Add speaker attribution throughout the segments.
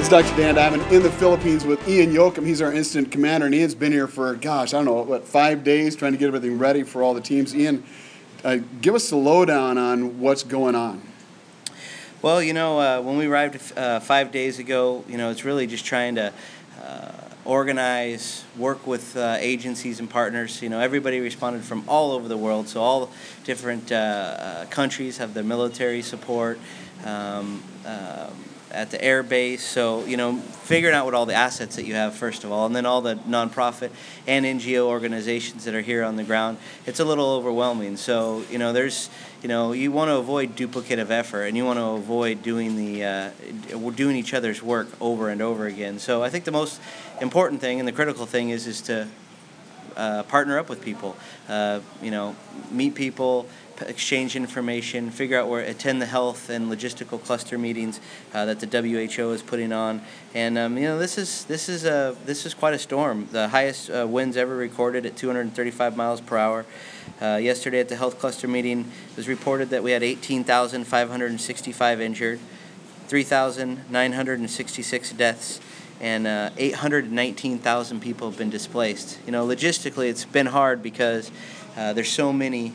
Speaker 1: It's Dr. Dan Diamond in the Philippines with Ian Yoakum. He's our incident commander, and Ian's been here for, gosh, I don't know, what, five days trying to get everything ready for all the teams. Ian, uh, give us the lowdown on what's going on.
Speaker 2: Well, you know, uh, when we arrived uh, five days ago, you know, it's really just trying to uh, organize, work with uh, agencies and partners. You know, everybody responded from all over the world, so all different uh, uh, countries have their military support. Um, um at the air base. So, you know, figuring out what all the assets that you have, first of all, and then all the nonprofit and NGO organizations that are here on the ground, it's a little overwhelming. So, you know, there's, you know, you want to avoid duplicative effort and you want to avoid doing the, uh, doing each other's work over and over again. So I think the most important thing and the critical thing is, is to uh, partner up with people, uh, you know, meet people, exchange information, figure out where, attend the health and logistical cluster meetings uh, that the WHO is putting on, and um, you know this is this is a this is quite a storm. The highest uh, winds ever recorded at 235 miles per hour. Uh, yesterday at the health cluster meeting, it was reported that we had 18,565 injured, 3,966 deaths and uh, 819,000 people have been displaced. You know, logistically, it's been hard because uh, there's so many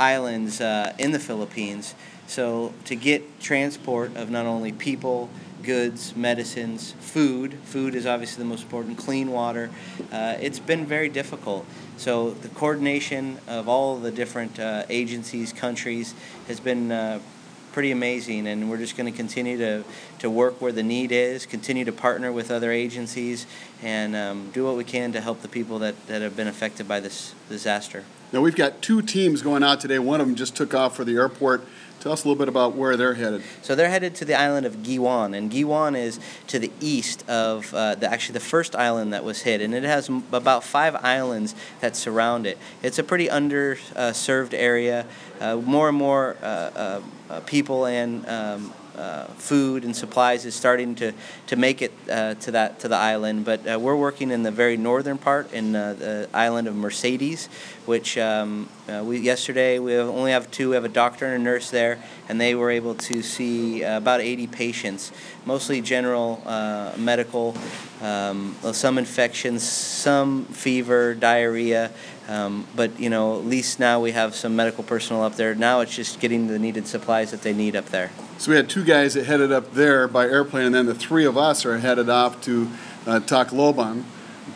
Speaker 2: islands uh, in the Philippines. So to get transport of not only people, goods, medicines, food, food is obviously the most important, clean water, uh, it's been very difficult. So the coordination of all the different uh, agencies, countries, has been uh, pretty amazing and we're just going to continue to, to work where the need is continue to partner with other agencies and um, do what we can to help the people that, that have been affected by this disaster.
Speaker 1: Now we've got two teams going out today. One of them just took off for the airport Tell us a little bit about where they're headed.
Speaker 2: So they're headed to the island of Guiuan, and Guiuan is to the east of uh, the, actually the first island that was hit, and it has m- about five islands that surround it. It's a pretty underserved area. Uh, more and more uh, uh, uh people and um, uh, food and supplies is starting to, to make it uh, to that to the island. But uh, we're working in the very northern part in uh, the island of Mercedes, which um, uh, we yesterday we only have two. We have a doctor and a nurse there, and they were able to see uh, about 80 patients, mostly general medical, um, some infections, some fever, diarrhea. Um, but you know, at least now we have some medical personnel up there. Now it's just getting the needed supplies that they need up there.
Speaker 1: So we had two guys that headed up there by airplane, and then the three of us are headed off to uh, Tacloban.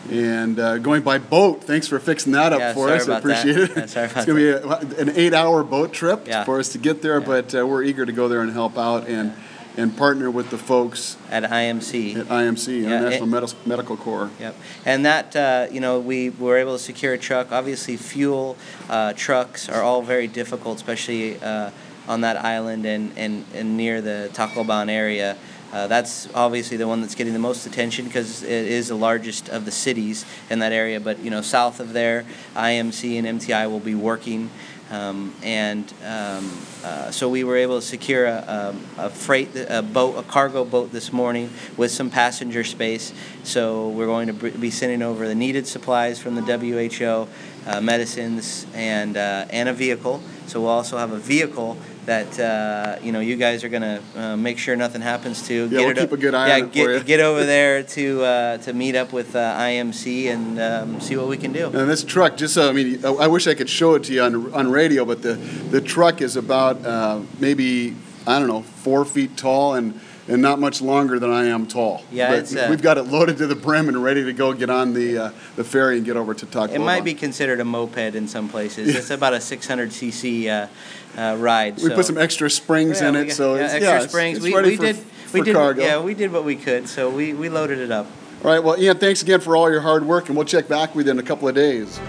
Speaker 1: And uh, going by boat, thanks for fixing that up
Speaker 2: yeah,
Speaker 1: for us. I appreciate
Speaker 2: that. it.
Speaker 1: Yeah,
Speaker 2: it's going
Speaker 1: to be a, an eight-hour boat trip
Speaker 2: yeah.
Speaker 1: for us to get there, but uh, we're eager to go there and help out. And and partner with the folks
Speaker 2: at IMC.
Speaker 1: At IMC, International it, Medical Corps.
Speaker 2: Yep, and that uh, you know we were able to secure a truck. Obviously, fuel uh, trucks are all very difficult, especially uh, on that island and, and, and near the Tacloban area. Uh, that's obviously the one that's getting the most attention because it is the largest of the cities in that area. But you know, south of there, IMC and MTI will be working um, and um, uh, so we were able to secure a, a, a, freight, a boat, a cargo boat this morning with some passenger space. So we're going to be sending over the needed supplies from the WHO, uh, medicines, and uh, and a vehicle. So we'll also have a vehicle that uh, you know you guys are gonna uh, make sure nothing happens to.
Speaker 1: Yeah, get we'll keep a good eye
Speaker 2: yeah,
Speaker 1: on it
Speaker 2: get,
Speaker 1: for you.
Speaker 2: get over there to uh, to meet up with uh, IMC and um, see what we can do.
Speaker 1: And this truck, just so I mean, I wish I could show it to you on on radio, but the the truck is about uh, maybe I don't know four feet tall and and not much longer than I am tall.
Speaker 2: Yeah,
Speaker 1: but uh, we've got it loaded to the brim and ready to go get on the uh, the ferry and get over to Tacloban.
Speaker 2: It might be considered a moped in some places. Yeah. It's about a 600 cc uh, uh, ride.
Speaker 1: We so. put some extra springs
Speaker 2: yeah,
Speaker 1: in it,
Speaker 2: got,
Speaker 1: so
Speaker 2: yeah,
Speaker 1: it's,
Speaker 2: extra
Speaker 1: yeah,
Speaker 2: springs.
Speaker 1: It's, it's
Speaker 2: we, we
Speaker 1: for,
Speaker 2: did
Speaker 1: for
Speaker 2: we did
Speaker 1: cargo.
Speaker 2: yeah we did what we could, so we, we loaded it up.
Speaker 1: All right, well, Ian, thanks again for all your hard work, and we'll check back with you in a couple of days.